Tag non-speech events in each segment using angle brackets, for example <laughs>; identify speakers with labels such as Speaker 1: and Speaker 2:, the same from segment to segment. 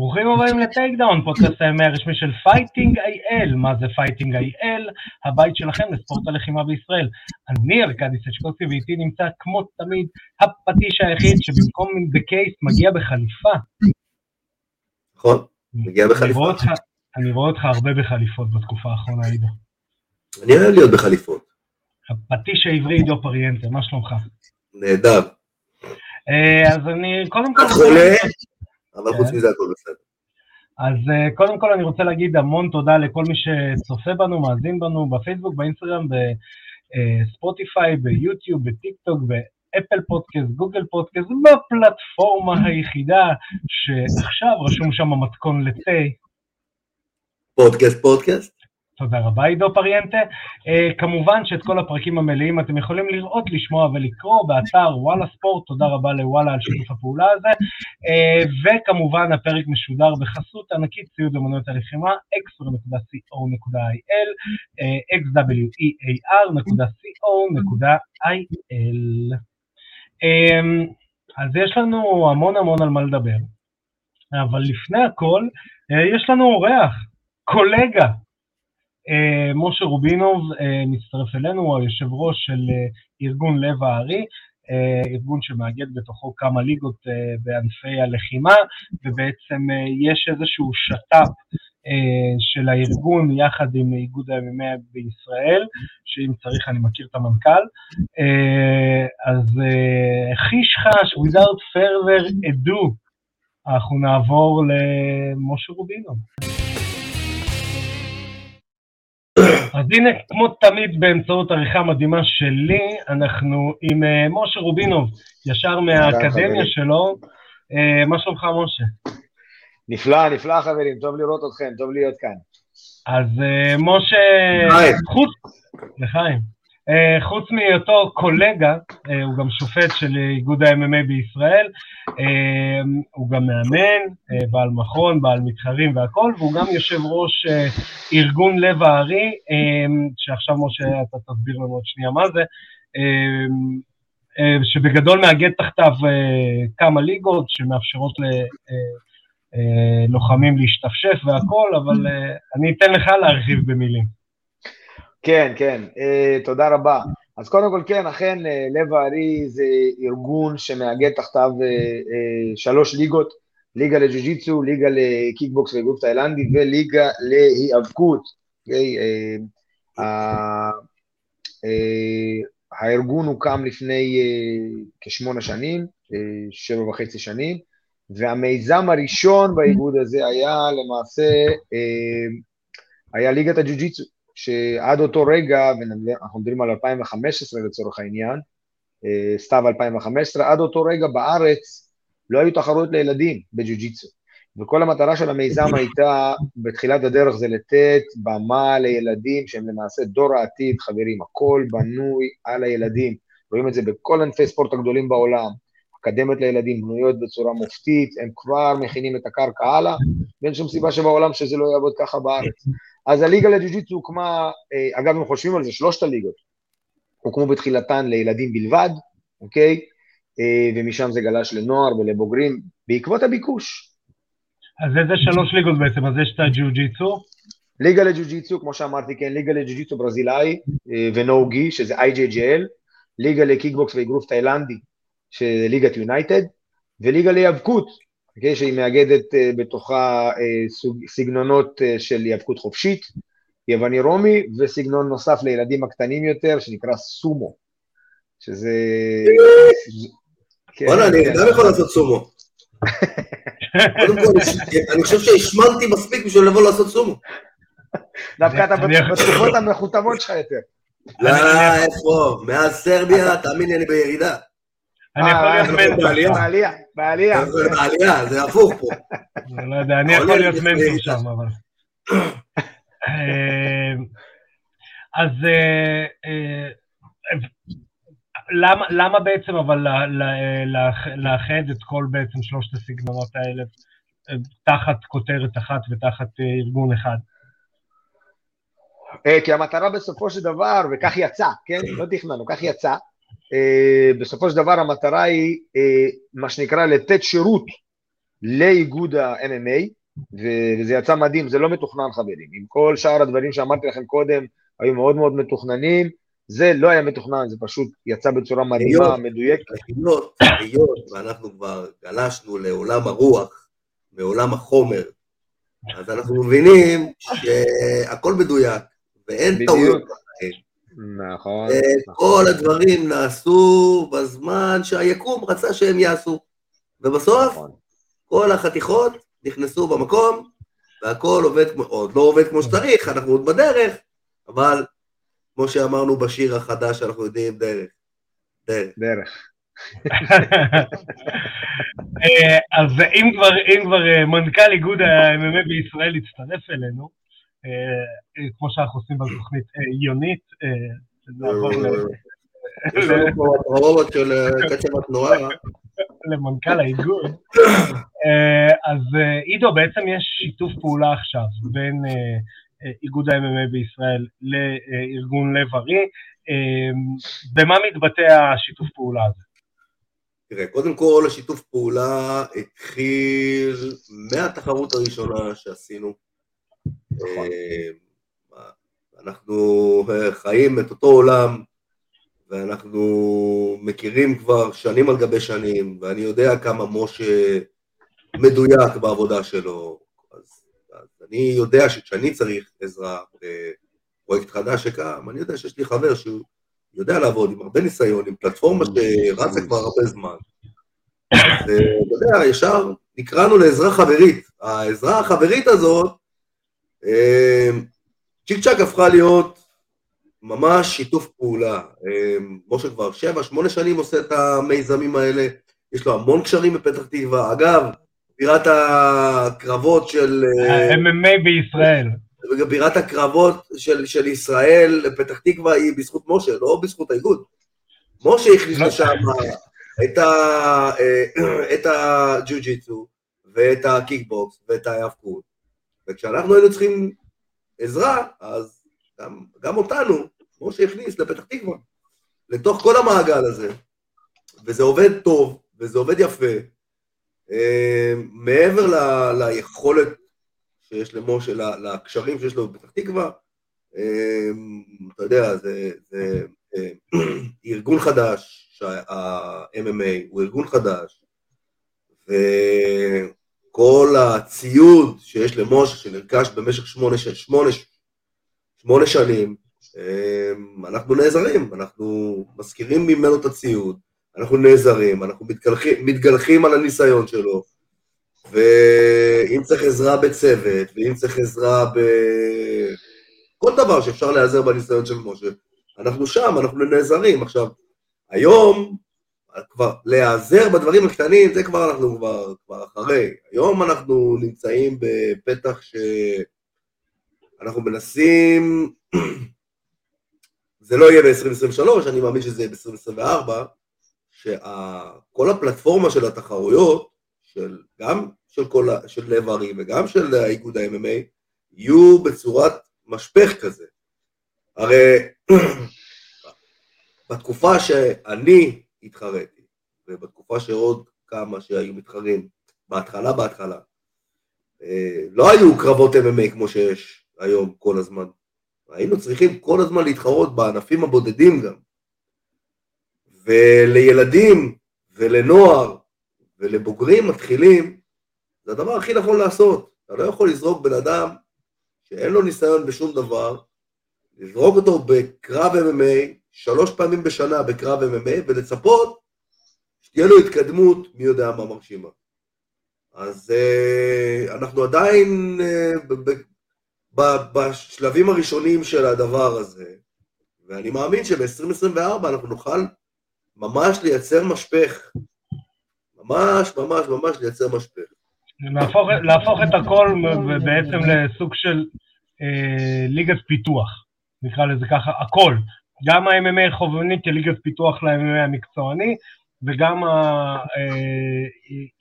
Speaker 1: ברוכים הבאים לטייק דאון, פודקאסט הימי הרשמי של פייטינג איי-אל. מה זה פייטינג איי-אל? הבית שלכם לספורט הלחימה בישראל. אני ארכדי סצ'קוסי ואיתי נמצא כמו תמיד הפטיש היחיד שבמקום בקייס מגיע בחליפה.
Speaker 2: נכון, מגיע בחליפה.
Speaker 1: אני רואה אותך הרבה בחליפות בתקופה האחרונה, עידו.
Speaker 2: אני אוהב להיות בחליפות.
Speaker 1: הפטיש העברי עידו פריאנטה, מה שלומך?
Speaker 2: נהדר.
Speaker 1: אה, אז אני קודם כל...
Speaker 2: את חולה? אבל חוץ כן. מזה הכל בסדר.
Speaker 1: אז אה, קודם כל אני רוצה להגיד המון תודה לכל מי שצופה בנו, מאזין בנו בפייסבוק, באינסטגרם, בספוטיפיי, ביוטיוב, בטיק טוק, באפל פודקאסט, גוגל פודקאסט, בפלטפורמה <laughs> היחידה שעכשיו רשום שם המתכון לתה.
Speaker 2: פודקאסט פודקאסט?
Speaker 1: תודה רבה עידו פריאנטה. אה, כמובן שאת כל הפרקים המלאים אתם יכולים לראות, לשמוע ולקרוא באתר וואלה ספורט, תודה רבה לוואלה על שיתוף הפעולה הזה. אה, וכמובן הפרק משודר בחסות ענקית ציוד אמנויות הלחימה, xwer.co.il, uh, xwear.co.il. Uh, אז יש לנו המון המון על מה לדבר, אבל לפני הכל, uh, יש לנו אורח, קולגה, משה רובינוב אה, מצטרף אלינו, הוא היושב ראש של אה, ארגון לב הארי, ארגון שמאגד בתוכו כמה ליגות בענפי הלחימה, ובעצם יש איזשהו שת"פ של הארגון יחד עם איגוד הימי בישראל, שאם צריך אני מכיר את המנכ"ל. אז חיש חש, without further ado, אנחנו נעבור למשה רובינוב. אז הנה, כמו תמיד באמצעות עריכה מדהימה שלי, אנחנו עם uh, משה רובינוב, ישר מהאקדמיה שלו. Uh, מה שלומך, משה?
Speaker 3: נפלא, נפלא חברים, טוב לראות אתכם, טוב להיות כאן.
Speaker 1: אז uh, משה, חוץ... לחיים. Uh, חוץ מהיותו קולגה, uh, הוא גם שופט של איגוד ה-MMA בישראל, uh, הוא גם מאמן, בעל מכון, בעל מתחרים והכל, והוא גם יושב ראש ארגון לב הארי, שעכשיו משה אתה תסביר לנו עוד שנייה מה זה, שבגדול מאגד תחתיו כמה ליגות שמאפשרות ללוחמים uh, להשתפשף והכל, אבל אני אתן לך להרחיב במילים.
Speaker 3: כן, כן, uh, תודה רבה. אז קודם כל כן, אכן uh, לב הארי זה ארגון שמאגד תחתיו uh, uh, שלוש ליגות, ליגה לג'ו-ג'יצו, ליגה לקיקבוקס וגוף תאילנדי וליגה להיאבקות. Okay, uh, uh, uh, הארגון הוקם לפני uh, כשמונה שנים, uh, שבע וחצי שנים, והמיזם הראשון באיגוד הזה היה למעשה, uh, היה ליגת הג'ו-ג'יצו. שעד אותו רגע, ואנחנו מדברים על 2015 לצורך העניין, אה, סתיו 2015, עד אותו רגע בארץ לא היו תחרויות לילדים בג'ו-ג'יצו. וכל המטרה של המיזם הייתה, בתחילת הדרך זה לתת במה לילדים שהם למעשה דור העתיד, חברים, הכל בנוי על הילדים. רואים את זה בכל ענפי ספורט הגדולים בעולם. אקדמיות לילדים בנויות בצורה מופתית, הם כבר מכינים את הקרקע הלאה, ואין שום סיבה שבעולם שזה לא יעבוד ככה בארץ. אז הליגה לג'ו-ג'יצו הוקמה, אה, אגב, אם חושבים על זה, שלושת הליגות הוקמו בתחילתן לילדים בלבד, אוקיי? אה, ומשם זה גלש לנוער ולבוגרים, בעקבות הביקוש.
Speaker 1: אז איזה שלוש ליגות בעצם? אז יש את הג'ו-ג'יצו?
Speaker 3: ליגה לג'ו-ג'יצו, כמו שאמרתי, כן, ליגה לג'ו-ג'יצו ברזילאי אה, ונוגי, שזה IJJL, ליגה לקיקבוקס ואגרוף תאילנדי, שזה ליגת יונייטד, וליגה להיאבקות, okay, שהיא מאגדת uh, בתוכה uh, סוג, סגנונות uh, של היאבקות חופשית, יווני רומי, וסגנון נוסף לילדים הקטנים יותר, שנקרא סומו, שזה...
Speaker 2: כן, וואלה, אני גם יכול לעשות סומו. קודם כל, אני חושב שהשמנתי מספיק בשביל לבוא לעשות סומו.
Speaker 3: דווקא אתה בתקופות המכותבות שלך יותר.
Speaker 2: לא, איפה? מאז סרביה, תאמין לי, אני בירידה.
Speaker 1: אני יכול להיות מנטור.
Speaker 3: בעלייה, בעלייה.
Speaker 2: בעלייה, זה הפוך פה.
Speaker 1: לא יודע, אני יכול להיות מנטור שם, אבל... אה, אז אה, אה, למה, למה בעצם אבל לאחד את כל בעצם שלושת הסגנונות האלה תחת כותרת אחת ותחת ארגון אחד?
Speaker 3: כי המטרה בסופו של דבר, וכך יצא, כן? לא תכננו, כך יצא, אה, בסופו של דבר המטרה היא אה, מה שנקרא לתת שירות לאיגוד ה-MMA, וזה יצא מדהים, זה לא מתוכנן חברים. עם כל שאר הדברים שאמרתי לכם קודם, היו מאוד מאוד מתוכננים, זה לא היה מתוכנן, זה פשוט יצא בצורה מדהימה, מדויקת.
Speaker 2: היות, היות, ואנחנו כבר גלשנו לעולם הרוח, מעולם החומר, אז אנחנו מבינים שהכל מדויק, ואין טעויות.
Speaker 3: נכון.
Speaker 2: כל הדברים נעשו בזמן שהיקום רצה שהם יעשו. ובסוף, נכון. כל החתיכות נכנסו במקום, והכל עובד, עוד לא עובד כמו שצריך, אנחנו עוד בדרך, אבל כמו שאמרנו בשיר החדש, אנחנו יודעים דרך. דרך.
Speaker 3: דרך. <laughs>
Speaker 1: אה, אז אם כבר, אם כבר אה, מנכ"ל איגוד ה-MMA בישראל יצטרף אלינו, אה, כמו שאנחנו עושים בתוכנית יונית,
Speaker 2: נעבור יש לנו פה פרורות של קצב התנועה.
Speaker 1: למנכ"ל האיגוד. אז עידו, בעצם יש שיתוף פעולה עכשיו בין איגוד ה-MMA בישראל לארגון לב ארי. במה מתבטא השיתוף פעולה הזה?
Speaker 2: תראה, קודם כל השיתוף פעולה התחיל מהתחרות הראשונה שעשינו. נכון. אה, אנחנו אה, חיים את אותו עולם, ואנחנו מכירים כבר שנים על גבי שנים, ואני יודע כמה משה מדויק בעבודה שלו. אז, אז אני יודע שכשאני צריך עזרה בפרויקט חדש שקם, אני יודע שיש לי חבר שהוא יודע לעבוד עם הרבה ניסיון, עם פלטפורמה שרצה כבר הרבה זמן. ואתה יודע, ישר נקראנו לעזרה חברית. העזרה החברית הזאת, אה, צ'יק צ'אק הפכה להיות ממש שיתוף פעולה. אה, משה כבר שבע, שמונה שנים עושה את המיזמים האלה, יש לו המון קשרים בפתח תקווה. אגב, בירת הקרבות של...
Speaker 1: אה, ה-MMA בישראל.
Speaker 2: בירת הקרבות של, של ישראל לפתח תקווה היא בזכות משה, לא בזכות האיגוד. משה הכניס לא. לשם את, אה, <clears throat> את הג'ו-ג'יצו ואת הקיקבוקס ואת ההיאבקות. וכשאנחנו היינו צריכים עזרה, אז גם, גם אותנו, משה הכניס לפתח תקווה, לתוך כל המעגל הזה, וזה עובד טוב, וזה עובד יפה. אה, מעבר ל, ליכולת שיש למשה, לקשרים שיש לו בפתח תקווה. אמ, אתה יודע, זה, זה אה, <clears throat> ארגון חדש, ה-MMA הוא ארגון חדש, וכל הציוד שיש למשה, שנרכש במשך שמונה, שמונה, שמונה שנים, אמ, אנחנו נעזרים, אנחנו מזכירים ממנו את הציוד, אנחנו נעזרים, אנחנו מתגלחים, מתגלחים על הניסיון שלו, ואם צריך עזרה בצוות, ואם צריך עזרה ב... כל דבר שאפשר להיעזר בניסיון של משה, אנחנו שם, אנחנו נעזרים. עכשיו, היום, כבר להיעזר בדברים הקטנים, זה כבר אנחנו כבר, כבר אחרי. היום אנחנו נמצאים בפתח שאנחנו מנסים, <clears throat> זה לא יהיה ב-2023, אני מאמין שזה יהיה ב-2024, שכל הפלטפורמה של התחרויות, של גם של, כל, של לב ארי וגם של איגוד ה-MMA יהיו בצורת משפך כזה. הרי <clears throat> בתקופה שאני התחרתי, ובתקופה שעוד כמה שהיו מתחרים, בהתחלה בהתחלה, אה, לא היו קרבות MMA כמו שיש היום כל הזמן. היינו צריכים כל הזמן להתחרות בענפים הבודדים גם. ולילדים ולנוער ולבוגרים מתחילים, זה הדבר הכי נכון לעשות. אתה לא יכול לזרוק בן אדם שאין לו ניסיון בשום דבר, לזרוק אותו בקרב MMA, שלוש פעמים בשנה בקרב MMA, ולצפות שתהיה לו התקדמות מי יודע מה מרשימה. אז uh, אנחנו עדיין uh, ב- ב- בשלבים הראשונים של הדבר הזה, ואני מאמין שב-2024 אנחנו נוכל ממש לייצר משפך. ממש, ממש, ממש לייצר משפך.
Speaker 1: להפוך, להפוך את הכל בעצם לסוג של אה, ליגת פיתוח, נקרא לזה ככה, הכל. גם ה-MMA חובבני כליגת פיתוח ל-MMA המקצועני, וגם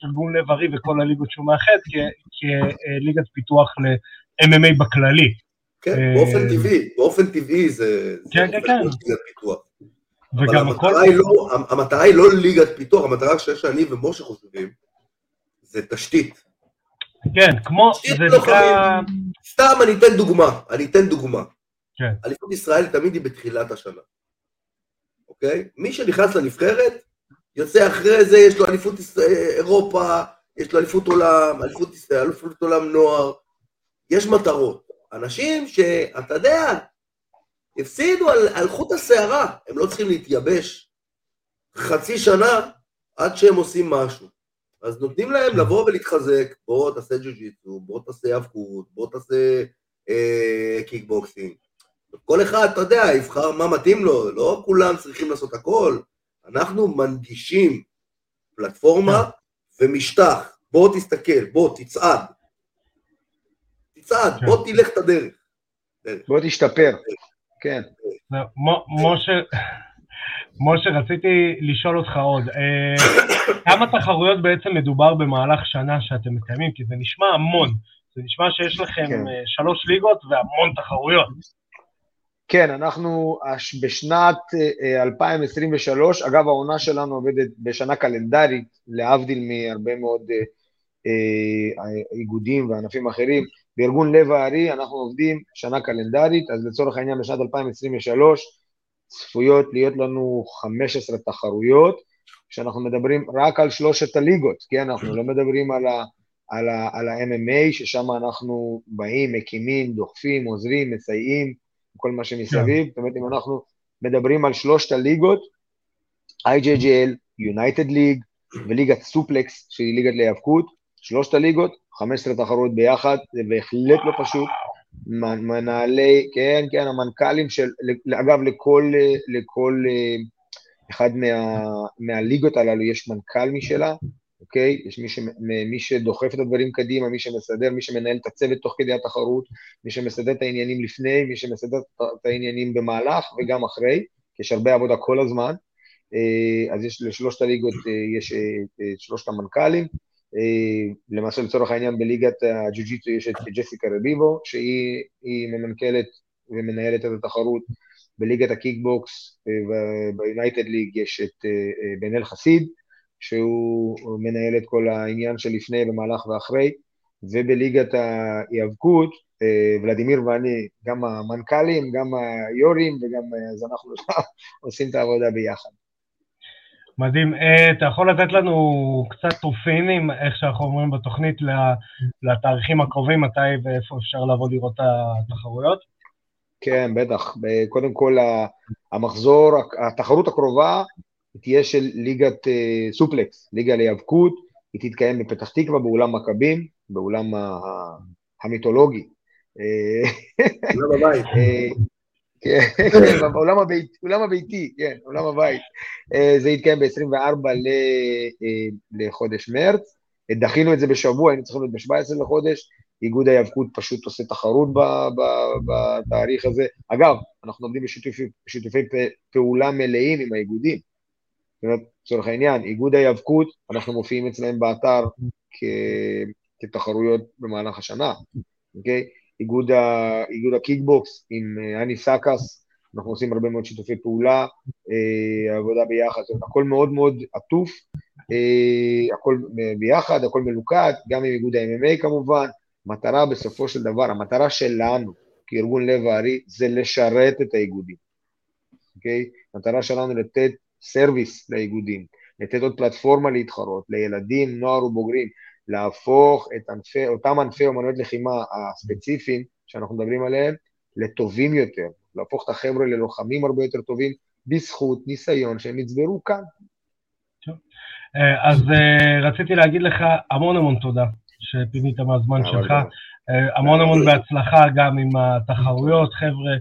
Speaker 1: ארגון לב ארי וכל הליגות שהוא מאחד כליגת פיתוח ל-MMA בכללי.
Speaker 2: כן, אה, באופן טבעי, באופן טבעי זה...
Speaker 1: כן, כן, כן.
Speaker 2: וגם הכל... לא, המטרה היא לא ליגת פיתוח, המטרה שאני ומשה חושבים, זה תשתית.
Speaker 1: כן, כמו,
Speaker 2: תשתית לוחמים.
Speaker 1: נקרא...
Speaker 2: סתם אני אתן דוגמה, אני אתן דוגמה.
Speaker 1: כן.
Speaker 2: אליפות ישראל תמיד היא בתחילת השנה, אוקיי? מי שנכנס לנבחרת, יוצא אחרי זה, יש לו אליפות ישראל- אירופה, יש לו אליפות עולם, אליפות ישראל, אליפות עולם נוער, יש מטרות. אנשים שאתה יודע, הפסידו על, על חוט השערה, הם לא צריכים להתייבש חצי שנה עד שהם עושים משהו. אז נותנים להם לבוא ולהתחזק, בוא תעשה ג'יו-ג'יטסו, בוא תעשה היאבקות, בוא תעשה אה, קיקבוקסינג. כל אחד, אתה יודע, יבחר מה מתאים לו, לא כולם צריכים לעשות הכל. אנחנו מנגישים פלטפורמה ומשטח. בוא תסתכל, בוא תצעד. תצעד,
Speaker 1: כן.
Speaker 2: בוא תלך את הדרך.
Speaker 3: בוא תשתפר. כן.
Speaker 1: משה, משה, רציתי לשאול אותך עוד, אה, כמה תחרויות בעצם מדובר במהלך שנה שאתם מקיימים? כי זה נשמע המון. זה נשמע שיש לכם
Speaker 3: כן.
Speaker 1: אה, שלוש ליגות והמון תחרויות.
Speaker 3: כן, אנחנו בשנת אה, 2023, אגב העונה שלנו עובדת בשנה קלנדרית, להבדיל מהרבה מאוד אה, אה, איגודים וענפים אחרים, בארגון לב הארי אנחנו עובדים שנה קלנדרית, אז לצורך העניין בשנת 2023 צפויות להיות לנו 15 תחרויות, כשאנחנו מדברים רק על שלושת הליגות, כן, אנחנו לא מדברים. על, ה, על ה-MMA, ששם אנחנו באים, מקימים, דוחפים, עוזרים, מסייעים, כל מה שמסביב. זאת אומרת, אם אנחנו מדברים על שלושת הליגות, IJGL, United League וליגת סופלקס, שהיא ליגת להיאבקות, שלושת הליגות, 15 תחרויות ביחד, זה בהחלט לא פשוט. מנהלי, כן, כן, המנכ"לים של, אגב, לכל, לכל אה, אחד מה, מהליגות הללו יש מנכ"ל משלה, אוקיי? יש מי, ש, מי שדוחף את הדברים קדימה, מי שמסדר, מי שמנהל את הצוות תוך כדי התחרות, מי שמסדר את העניינים לפני, מי שמסדר את העניינים במהלך וגם אחרי, כי יש הרבה עבודה כל הזמן. אה, אז יש לשלושת הליגות, אה, יש אה, אה, שלושת המנכ"לים. למעשה לצורך העניין בליגת הג'ו-ג'יטו יש את ג'סיקה רביבו, שהיא היא ממנכ"לת ומנהלת את התחרות. בליגת הקיקבוקס ביונייטד ליג יש את בן אל חסיד, שהוא מנהל את כל העניין של לפני, במהלך ואחרי, ובליגת ההיאבקות, אה, ולדימיר ואני, גם המנכ"לים, גם היו"רים, וגם, אה, אז אנחנו <laughs> עושים את העבודה ביחד.
Speaker 1: מדהים. אה, אתה יכול לתת לנו קצת טרופינים, איך שאנחנו אומרים בתוכנית, לתאריכים הקרובים, מתי ואיפה אפשר לבוא לראות את התחרויות?
Speaker 3: כן, בטח. קודם כל, המחזור, התחרות הקרובה תהיה של ליגת אה, סופלקס, ליגה להיאבקות, היא תתקיים בפתח תקווה באולם מכבים, באולם ה- המיתולוגי. אה,
Speaker 2: לא בבית.
Speaker 3: אה, כן, <laughs> הבית- עולם הביתי, כן, עולם הבית. אה, זה יתקיים ב-24 אה, לחודש מרץ. דחינו את זה בשבוע, היינו צריכים להיות ב-17 לחודש. איגוד ההיאבקות פשוט עושה תחרות בתאריך הזה. אגב, אנחנו עובדים בשיתופי, פעולה מלאים עם האיגודים. לצורך העניין, איגוד ההיאבקות, אנחנו מופיעים אצלם באתר כ- כתחרויות במהלך השנה, אוקיי? איגוד, ה, איגוד הקיקבוקס עם אה, אני סאקס, אנחנו עושים הרבה מאוד שיתופי פעולה, אה, עבודה ביחד, זאת אומרת, הכל מאוד מאוד עטוף, אה, הכל ביחד, הכל מלוכד, גם עם איגוד ה-MMA כמובן, מטרה בסופו של דבר, המטרה שלנו כארגון לב האריה זה לשרת את האיגודים, אוקיי? המטרה שלנו לתת סרוויס לאיגודים, לתת עוד פלטפורמה להתחרות, לילדים, נוער ובוגרים, להפוך את ענפי, אותם ענפי אומנויות לחימה הספציפיים שאנחנו מדברים עליהם לטובים יותר, להפוך את החבר'ה ללוחמים הרבה יותר טובים בזכות ניסיון שהם יצברו כאן.
Speaker 1: אה, אז אה, רציתי להגיד לך המון המון תודה שפינית מהזמן שלך.
Speaker 3: גם-
Speaker 1: אה, המון המון בהצלחה גם עם התחרויות, חבר'ה,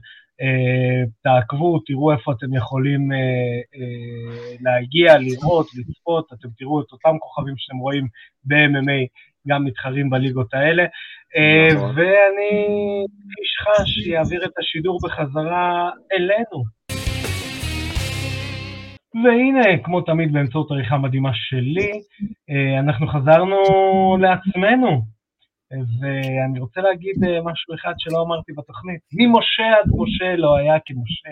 Speaker 1: תעקבו, תראו איפה אתם יכולים אה, אה, להגיע, לראות, לצפות, אתם תראו את אותם כוכבים שאתם רואים ב-MMA, גם מתחרים בליגות האלה. אה,
Speaker 3: נכון.
Speaker 1: ואני איש חש יעביר את השידור בחזרה אלינו. והנה, כמו תמיד באמצעות עריכה מדהימה שלי, אה, אנחנו חזרנו לעצמנו. ואני רוצה להגיד אה, משהו אחד שלא אמרתי בתוכנית. ממשה עד משה לא היה כמשה.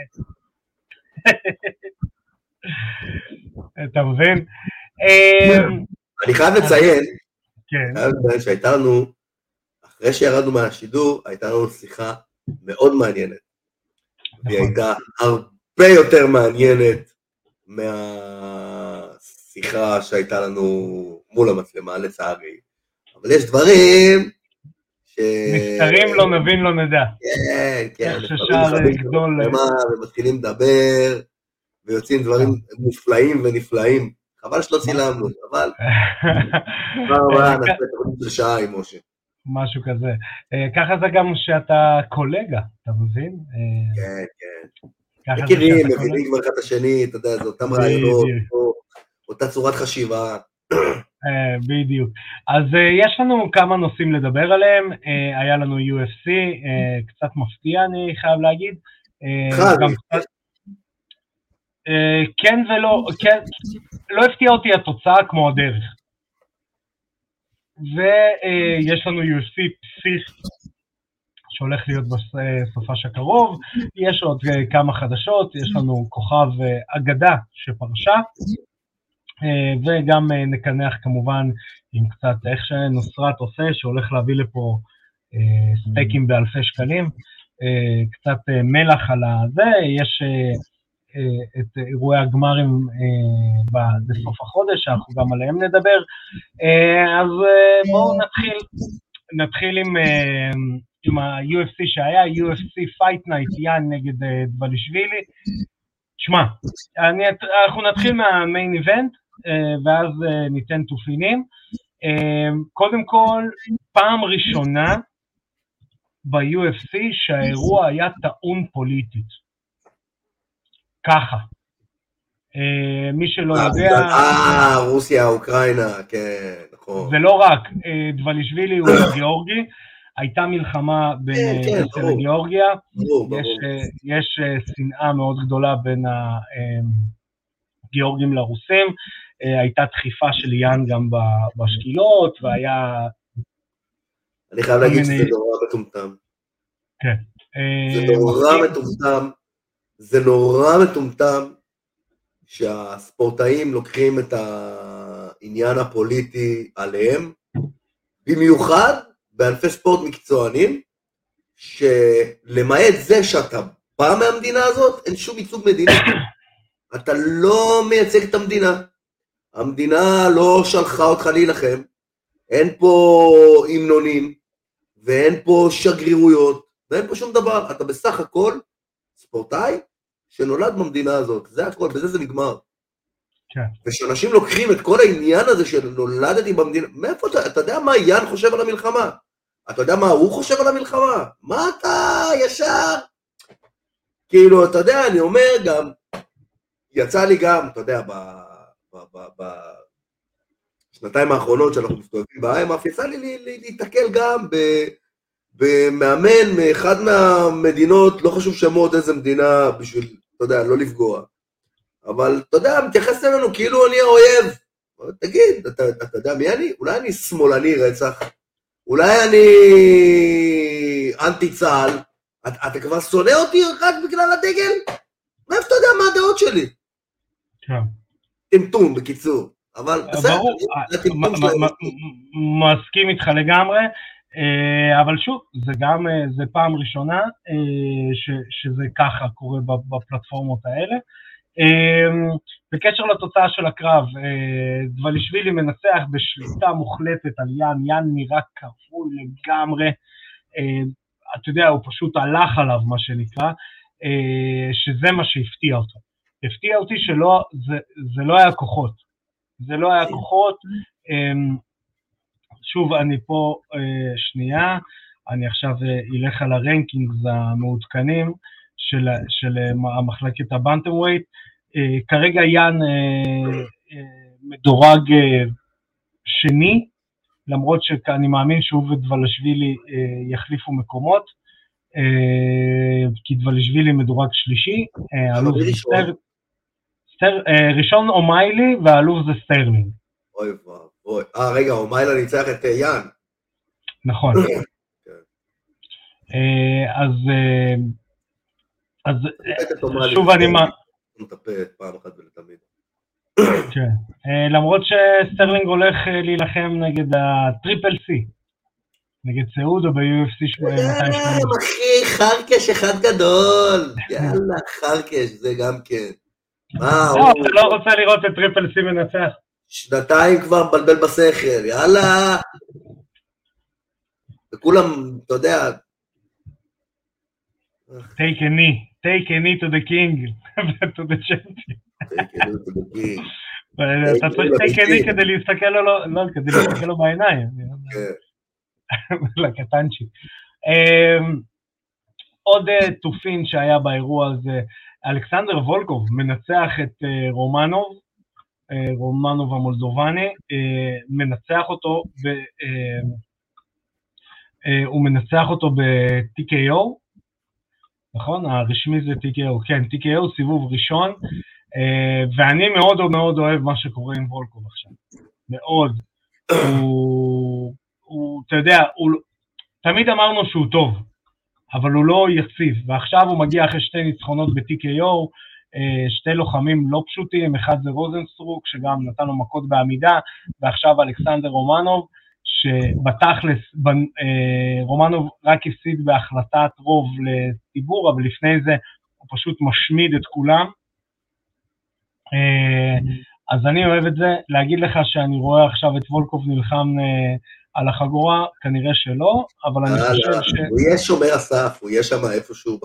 Speaker 1: <laughs> אתה מבין? אה,
Speaker 2: אני חייב לציין.
Speaker 1: כן.
Speaker 2: חייב לציין שהייתה לנו, אחרי שירדנו מהשידור, הייתה לנו שיחה מאוד מעניינת. והיא
Speaker 1: נכון.
Speaker 2: הייתה הרבה יותר מעניינת מהשיחה שהייתה לנו מול המצלמה, לצערי. אבל יש דברים ש...
Speaker 1: נסתרים לא נבין לא נדע.
Speaker 2: כן, כן.
Speaker 1: איך
Speaker 2: נכנסים
Speaker 1: גדול-
Speaker 2: למצלמה ומתחילים לדבר, ויוצאים דברים מופלאים ונפלאים. חבל שלא צילמנו, אבל <laughs> כבר הבאה
Speaker 1: אה,
Speaker 2: נעשה תוכנית של שעה עם משה.
Speaker 1: משהו כזה. אה, ככה זה גם שאתה קולגה, אתה מבין? אה,
Speaker 2: כן, כן. מכירים, מבינים כבר אחד את השני, אתה יודע, זה אותם רעיונות, אותה צורת חשיבה.
Speaker 1: אה, בדיוק. אז אה, יש לנו כמה נושאים לדבר עליהם, אה, היה לנו UFC, קצת מפתיע אני חייב להגיד. כן ולא, כן, לא הפתיע אותי התוצאה כמו הדרך. ויש לנו UFC פסיך שהולך להיות בסופש הקרוב, יש עוד כמה חדשות, יש לנו כוכב אגדה שפרשה, וגם אה, נקנח כמובן עם קצת איך שנוסרת עושה, שהולך להביא לפה אה, סטייקים באלפי שקלים, אה, קצת אה, מלח על הזה, יש אה, אה, את אירועי הגמרים אה, בסוף החודש, שאנחנו גם עליהם נדבר. אה, אז אה, בואו נתחיל, נתחיל עם, אה, עם ה-UFC שהיה, UFC Fight Night, יאן נגד אה, דבלישווילי. שמע, אנחנו נתחיל מהמיין איבנט, אה, ואז אה, ניתן תופינים. אה, קודם כל, פעם ראשונה ב-UFC שהאירוע היה טעון פוליטית. ככה. אה, מי שלא יודע,
Speaker 2: אה, רוסיה, אוקראינה, כן, נכון.
Speaker 1: זה לא רק, אה, דבלישווילי הוא גיאורגי, הייתה מלחמה בין
Speaker 2: כן, כן,
Speaker 1: אה, רוסיה. לגיאורגיה,
Speaker 2: ברור.
Speaker 1: יש, אה, אה, שנאה מאוד גדולה בין הגיאורגים לרוסים, אה, הייתה דחיפה של יאן גם בשקילות, והיה...
Speaker 2: אני חייב להגיד שזה נורא מטומטם.
Speaker 1: אה,
Speaker 2: זה נורא
Speaker 1: מפתיע.
Speaker 2: מטומטם. זה נורא מטומטם שהספורטאים לוקחים את העניין הפוליטי עליהם, במיוחד בענפי ספורט מקצוענים, שלמעט זה שאתה בא מהמדינה הזאת, אין שום ייצוג מדיני. <coughs> אתה לא מייצג את המדינה. המדינה לא שלחה אותך להילחם, אין פה המנונים, ואין פה שגרירויות, ואין פה שום דבר. אתה בסך הכל ספורטאי שנולד במדינה הזאת, זה הכל, בזה זה נגמר.
Speaker 1: כן.
Speaker 2: ושאנשים לוקחים את כל העניין הזה של נולדתי במדינה, מאיפה אתה, אתה יודע מה יאן חושב על המלחמה? אתה יודע מה הוא חושב על המלחמה? מה אתה ישר? כאילו, אתה יודע, אני אומר גם, יצא לי גם, אתה יודע, בשנתיים האחרונות שאנחנו מסתובבים ב-IMF, יצא לי להיתקל גם במאמן מאחד מהמדינות, לא חשוב שמות איזה מדינה, בשביל, אתה יודע, לא לפגוע. אבל, אתה יודע, מתייחס אלינו כאילו אני האויב. תגיד, אתה, אתה יודע מי אני? אולי אני שמאלני רצח? אולי אני אנטי צה"ל? אתה, אתה כבר שונא אותי רק בגלל הדגל? מאיפה אתה יודע מה הדעות שלי?
Speaker 1: כן.
Speaker 2: טמטום, בקיצור. אבל בסדר,
Speaker 1: מ-
Speaker 2: שלהם.
Speaker 1: מ- מ- מסכים איתך לגמרי, אה, אבל שוב, זה גם, אה, זה פעם ראשונה אה, ש- שזה ככה קורה בפלטפורמות האלה. אה, בקשר לתוצאה של הקרב, אה, דבלישווילי מנצח בשליטה מוחלטת על יאן, יאן נראה כפול לגמרי, אה, אתה יודע, הוא פשוט הלך עליו, מה שנקרא, אה, שזה מה שהפתיע אותו. הפתיע אותי שלא, זה, זה לא היה כוחות. זה לא היה כוחות. אמ, שוב, אני פה אה, שנייה, אני עכשיו אה, אלך על הרנקינגס המעודכנים של, של אה, מחלקת ה bantamweight. אה, כרגע יאן מדורג שני, למרות שאני מאמין שהוא ודבלשווילי יחליפו מקומות, כי דבלשווילי מדורג שלישי, אה,
Speaker 2: אבל
Speaker 1: האלוף
Speaker 2: מי
Speaker 1: זה
Speaker 2: ראשון?
Speaker 1: סטר- אה, ראשון אומיילי והאלוף זה סטרלינג,
Speaker 2: אוי ואבוי. אה, רגע, אומיילי ניצח את אה, יאן.
Speaker 1: נכון. אז אה, אז
Speaker 2: אומיילי
Speaker 1: שוב אני מה...
Speaker 2: ולתמיד.
Speaker 1: כן. למרות שסטרלינג הולך להילחם נגד ה triple C, נגד סחודו ב-UFC 280.
Speaker 2: אחי, חרקש אחד גדול. יאללה, חרקש, זה גם כן. מה,
Speaker 1: לא,
Speaker 2: הוא
Speaker 1: אתה לא רוצה לראות את triple C מנצח.
Speaker 2: שנתיים כבר מבלבל בשכל, יאללה. וכולם, אתה יודע,
Speaker 1: take a knee, take a knee to the king, <laughs> to the champion. אתה צריך take a knee כדי להסתכל לו, לא, לא, כדי להסתכל לו בעיניים.
Speaker 2: כן. <laughs>
Speaker 1: לקטנצ'י. אמ, עוד אה, תופין שהיה באירוע הזה, אלכסנדר וולקוב מנצח את אה, רומנוב, אה, רומנוב המולדובני, אה, מנצח אותו, ב, הוא מנצח אותו ב-TKO, נכון? הרשמי זה TKO, כן, TKO, סיבוב ראשון, ואני מאוד מאוד אוהב מה שקורה עם וולקוב עכשיו, מאוד. הוא, הוא, אתה יודע, הוא, תמיד אמרנו שהוא טוב, אבל הוא לא יציב, ועכשיו הוא מגיע אחרי שתי ניצחונות ב-TKO, אה, שתי לוחמים לא פשוטים, אחד זה רוזנסטרוק, שגם נתן לו מכות בעמידה, ועכשיו אלכסנדר רומנוב, שבתכלס אה, רומנוב רק הפסיד בהחלטת רוב לציבור, אבל לפני זה הוא פשוט משמיד את כולם. אה, אז אני אוהב את זה. להגיד לך שאני רואה עכשיו את וולקוב נלחם על החגורה, כנראה שלא, אבל אני חושב
Speaker 2: יאללה,
Speaker 1: ש...
Speaker 2: הוא יהיה שומר הסף, הוא יהיה שם איפשהו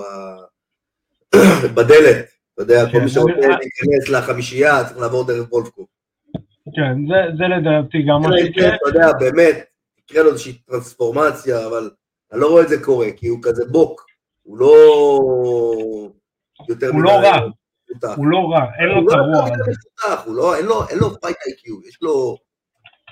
Speaker 2: <clears throat> בדלת. אתה יודע, כל
Speaker 1: כן,
Speaker 2: מי שרוצה להיכנס לחמישייה צריך לעבור דרך וולפקו.
Speaker 1: כן, זה, לדעתי גם מה
Speaker 2: אם
Speaker 1: שיקרה.
Speaker 2: כן, אתה יודע, באמת, יקרה לו איזושהי טרנספורמציה, אבל אני לא רואה את זה קורה, כי הוא כזה בוק, הוא לא יותר
Speaker 1: הוא לא רע. הוא לא רע, אין לו את
Speaker 2: לא
Speaker 1: הרוע
Speaker 2: הוא לא, לו, אין לו fight IQ, יש לו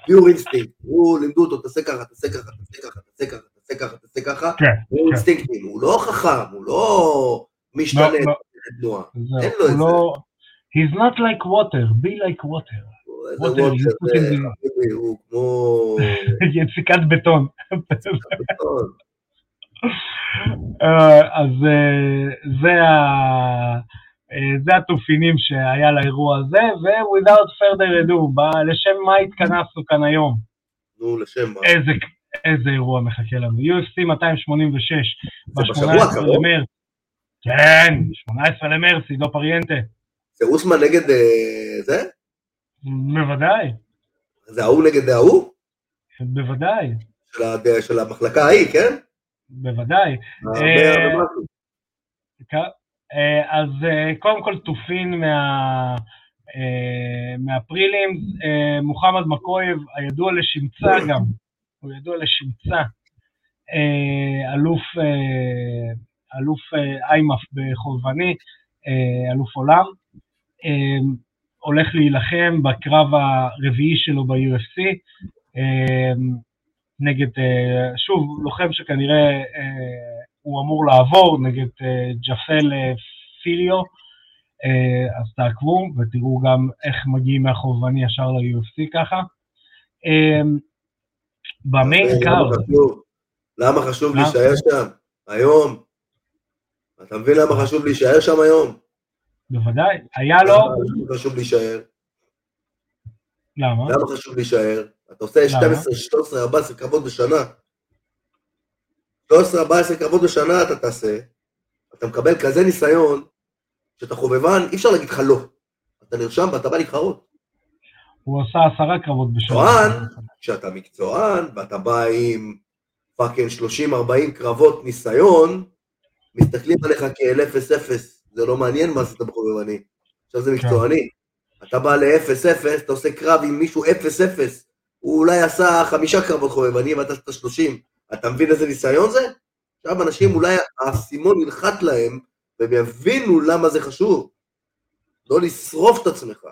Speaker 2: pure instinct, הוא לימדו אותו, תעשה ככה, תעשה ככה, תעשה ככה, תעשה ככה, תעשה ככה, תעשה ככה,
Speaker 1: כן,
Speaker 2: הוא
Speaker 1: כן.
Speaker 2: אינסטינקטים, הוא לא חכם, הוא לא משתנה
Speaker 1: לא, לא.
Speaker 2: תנועה.
Speaker 1: זהו,
Speaker 2: אין לו את
Speaker 1: הוא לא... He's not like water, be like water.
Speaker 2: הוא זה, כמו... <laughs>
Speaker 1: יציקת בטון. <laughs> אה, אז אה, זה ה- זה התופינים שהיה לאירוע הזה, ו-without further ado, ב- לשם מה התכנסנו כאן היום?
Speaker 2: נו, לשם מה.
Speaker 1: איזה, איזה אירוע מחכה לנו. UFC 286,
Speaker 2: זה בשבוע
Speaker 1: ב-18
Speaker 2: הקרוב?
Speaker 1: למרץ. כן, 18 למרץ, עידו פריאנטה.
Speaker 2: זה אוסמן נגד אה, זה?
Speaker 1: בוודאי,
Speaker 2: זה ההוא נגד ההוא?
Speaker 1: בוודאי,
Speaker 2: של ה- של המחלקה ההיא, כן?
Speaker 1: בוודאי. כ- אה, אז אה, קודם כל תופין מה... אה, מהפרילימס, אה, מוחמד מקויב, הידוע לשמצה גם, הוא ידוע לשמצה, אה, אלוף, אה, אלוף אה, איימאף בחובבני, אה, אלוף עולם, אה, הולך להילחם בקרב הרביעי שלו ב-UFC, אה, נגד, אה, שוב, לוחם שכנראה אה, הוא אמור לעבור נגד אה, ג'פל אה, פיליו, אה, אז תעקבו ותראו גם איך מגיעים מהחובבני ישר ל-UFC ככה. אה, ב main
Speaker 2: למה
Speaker 1: card,
Speaker 2: חשוב? למה חשוב
Speaker 1: למה?
Speaker 2: להישאר שם? היום. אתה מבין למה חשוב להישאר שם היום?
Speaker 1: בוודאי, היה לו,
Speaker 2: למה חשוב להישאר?
Speaker 1: למה?
Speaker 2: למה חשוב להישאר? אתה עושה
Speaker 1: למה?
Speaker 2: 12, 13, 14 קרבות בשנה. 13, 14 קרבות בשנה אתה תעשה, אתה מקבל כזה ניסיון, שאתה חובבן, אי אפשר להגיד לך לא. אתה נרשם ואתה בא להתחרות.
Speaker 1: הוא עשה עשרה קרבות בשנה.
Speaker 2: מקצוען. כשאתה מקצוען, ואתה בא עם פאקינג 30-40 קרבות ניסיון, מסתכלים עליך כאל 0-0, זה לא מעניין מה עשית בחובבני. עכשיו זה מקצועני. אתה בא ל-0-0, אתה עושה קרב עם מישהו 0-0, הוא אולי עשה חמישה קרבות חובבני ואתה עשית 30. אתה מבין איזה ניסיון זה? עכשיו אנשים אולי האסימון ילחת להם, והם יבינו למה זה חשוב. לא לשרוף את עצמך.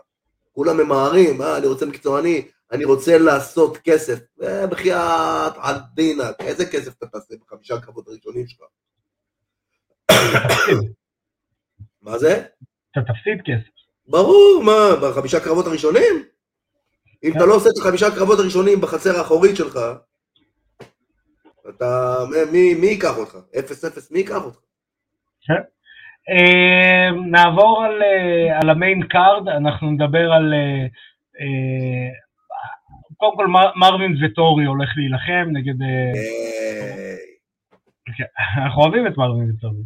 Speaker 2: כולם ממהרים, אה, אני רוצה מקצועני, אני רוצה לעשות כסף. אה, בחייאת עדינה, איזה כסף אתה תעשה בחמישה קרבות הראשונים שלך? <coughs> מה זה?
Speaker 1: אתה תפסיד כסף.
Speaker 2: ברור, מה, בחמישה קרבות הראשונים? אם
Speaker 1: כן.
Speaker 2: אתה לא עושה את החמישה קרבות הראשונים בחצר האחורית שלך, אתה, מי, מי ייקח אותך? 0-0, מי ייקח אותך?
Speaker 1: אה, נעבור על, אה, על ה main card, אנחנו נדבר על... אה, קודם כל מר- מרווין וטורי הולך להילחם נגד... כן, <laughs> אנחנו אוהבים את מרווין וטורי.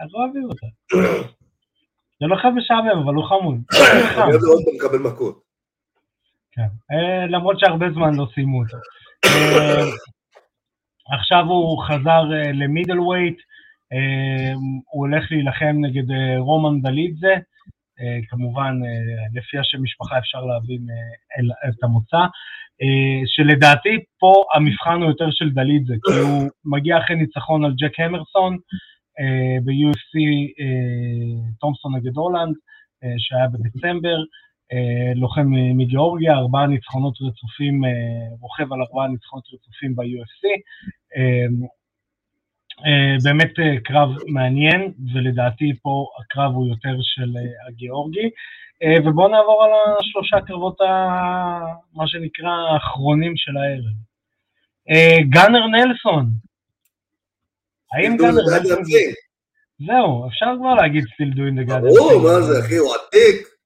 Speaker 1: אנחנו אוהבים אותה. זה לא חייב משעמם, אבל הוא חמוד. <coughs>
Speaker 2: אני אוהב לראות אותו מקבל מכות.
Speaker 1: כן. למרות שהרבה זמן לא סיימו אותו. עכשיו הוא חזר אה, למידל ווייט, אה, הוא הולך להילחם נגד אה, רומן דלידזה, כמובן לפי השם משפחה אפשר להבין את המוצא, שלדעתי פה המבחן הוא יותר של דלידזה, כי הוא מגיע אחרי ניצחון על ג'ק המרסון ב-UFC תומפסון נגד הולנד, שהיה בדצמבר, לוחם מ- מגיאורגיה, ארבעה ניצחונות רצופים, אה, רוכב על ארבעה ניצחונות רצופים ב-UFC. אה, אה, באמת אה, קרב מעניין, ולדעתי פה הקרב הוא יותר של אה, הגיאורגי. אה, ובואו נעבור על השלושה קרבות, ה- מה שנקרא, האחרונים של הערב. אה, גאנר נלסון. האם גאנר נלסון... זהו, אפשר כבר להגיד still doing the goddamn
Speaker 2: ברור. מה זה, אחי, הוא עתיק.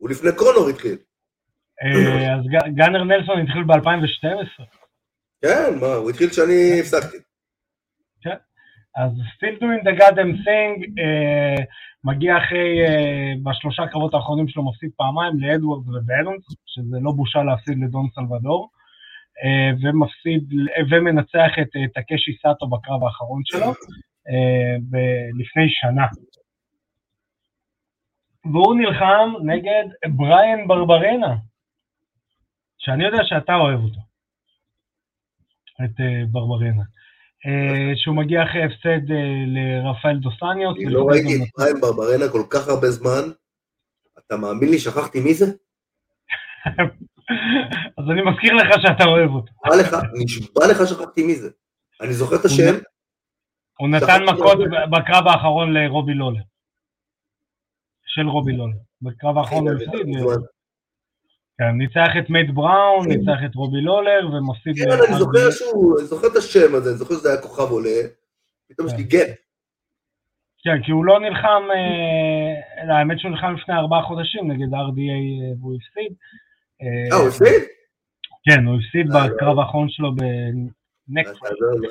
Speaker 2: הוא לפני קונור התחיל.
Speaker 1: אה, אז גאנר נלסון התחיל ב-2012.
Speaker 2: כן, מה, הוא התחיל כשאני הפסקתי.
Speaker 1: אז still doing the goddamn thing, uh, מגיע אחרי, uh, בשלושה קרבות האחרונים שלו מפסיד פעמיים לאדוורדס ובאלונס, שזה לא בושה להפסיד לדון סלבדור, ומפסיד, ומנצח את טקשי סאטו בקרב האחרון שלו, לפני שנה. והוא נלחם נגד בריאן ברברנה, שאני יודע שאתה אוהב אותו, את uh, ברברנה. אה, שהוא מגיע אחרי הפסד אה, לרפאל דוס אנג'וס.
Speaker 2: אני לא ראיתי את בריאן ברברנה כל כך הרבה זמן. אתה מאמין לי, שכחתי מי זה? <laughs>
Speaker 1: אז אני מזכיר לך שאתה אוהב אותו.
Speaker 2: בא לך, נשבע לך שכחתי מי זה. אני זוכר את השם,
Speaker 1: הוא נתן מכות. בקרב האחרון לרובי לולר. של רובי לולר. בקרב האחרון הוא הפסיד.
Speaker 2: מזמן.
Speaker 1: כן, ניצח את מאט בראון, ניצח את רובי לולר, ומפסיד...
Speaker 2: כן, אני זוכר שהוא, זוכר את השם הזה, אני זוכר שזה היה כוכב עולה. פתאום יש לי גט.
Speaker 1: כן, כי הוא לא נלחם, אה, האמת שהוא נלחם לפני ארבעה חודשים נגד RDA אה, והוא הפסיד.
Speaker 2: אה, הוא הפסיד?
Speaker 1: כן, הוא הפסיד
Speaker 2: אה,
Speaker 1: בקרב האחרון שלו בנקסט.
Speaker 2: לא.